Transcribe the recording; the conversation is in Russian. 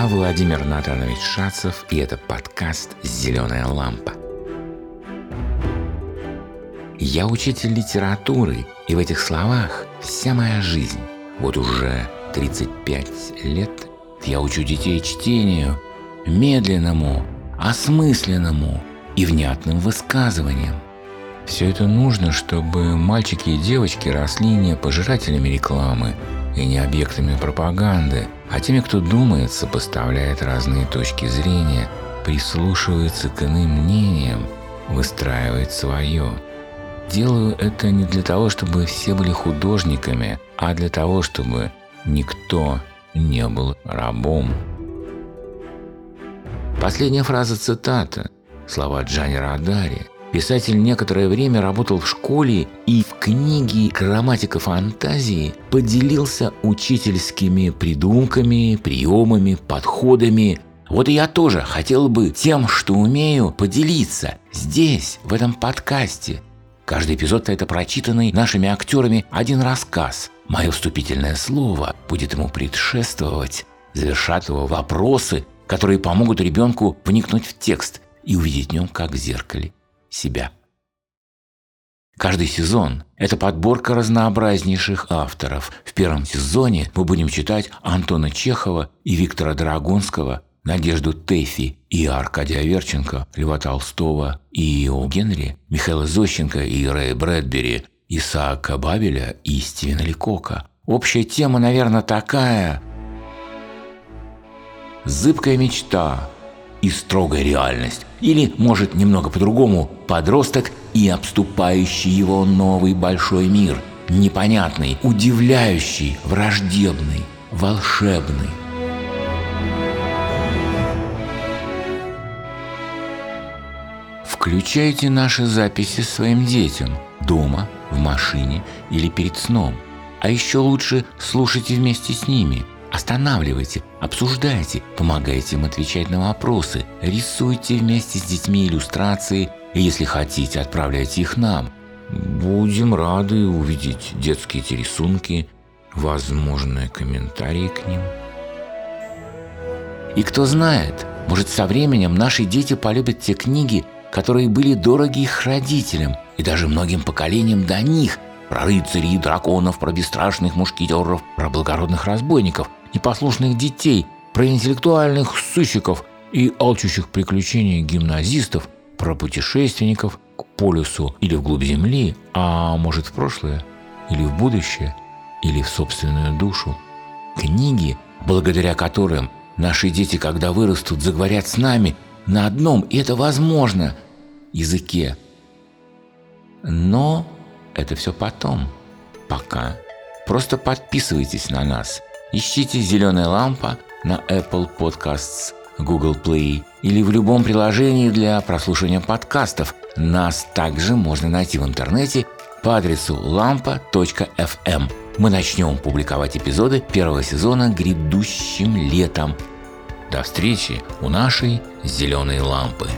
Владимир Натанович Шацев, и это подкаст «Зеленая лампа». Я учитель литературы, и в этих словах вся моя жизнь. Вот уже 35 лет я учу детей чтению, медленному, осмысленному и внятным высказываниям. Все это нужно, чтобы мальчики и девочки росли не пожирателями рекламы и не объектами пропаганды, а теми, кто думает, сопоставляет разные точки зрения, прислушивается к иным мнениям, выстраивает свое. Делаю это не для того, чтобы все были художниками, а для того, чтобы никто не был рабом. Последняя фраза цитата. Слова Джани Радари. Писатель некоторое время работал в школе и в книге «Грамматика фантазии» поделился учительскими придумками, приемами, подходами. Вот и я тоже хотел бы тем, что умею, поделиться здесь, в этом подкасте. Каждый эпизод – это прочитанный нашими актерами один рассказ. Мое вступительное слово будет ему предшествовать, завершат его вопросы, которые помогут ребенку вникнуть в текст и увидеть в нем, как в зеркале, себя. Каждый сезон – это подборка разнообразнейших авторов. В первом сезоне мы будем читать Антона Чехова и Виктора Драгунского, Надежду Тэфи и Аркадия Аверченко, Льва Толстого и О. Генри, Михаила Зощенко и Рэя Брэдбери, Исаака Бабеля и Стивена Ликока. Общая тема, наверное, такая – зыбкая мечта и строгая реальность. Или, может, немного по-другому, подросток и обступающий его новый большой мир. Непонятный, удивляющий, враждебный, волшебный. Включайте наши записи своим детям дома, в машине или перед сном. А еще лучше слушайте вместе с ними – Останавливайте, обсуждайте, помогайте им отвечать на вопросы, рисуйте вместе с детьми иллюстрации, и если хотите, отправляйте их нам. Будем рады увидеть детские эти рисунки, возможные комментарии к ним. И кто знает, может со временем наши дети полюбят те книги, которые были дороги их родителям и даже многим поколениям до них, про рыцарей и драконов, про бесстрашных мушкетеров, про благородных разбойников – непослушных детей, про интеллектуальных сыщиков и алчущих приключений гимназистов, про путешественников к полюсу или вглубь земли, а может в прошлое, или в будущее, или в собственную душу. Книги, благодаря которым наши дети, когда вырастут, заговорят с нами на одном, и это возможно, языке. Но это все потом, пока. Просто подписывайтесь на нас – Ищите «Зеленая лампа» на Apple Podcasts, Google Play или в любом приложении для прослушивания подкастов. Нас также можно найти в интернете по адресу lampa.fm. Мы начнем публиковать эпизоды первого сезона грядущим летом. До встречи у нашей «Зеленой лампы».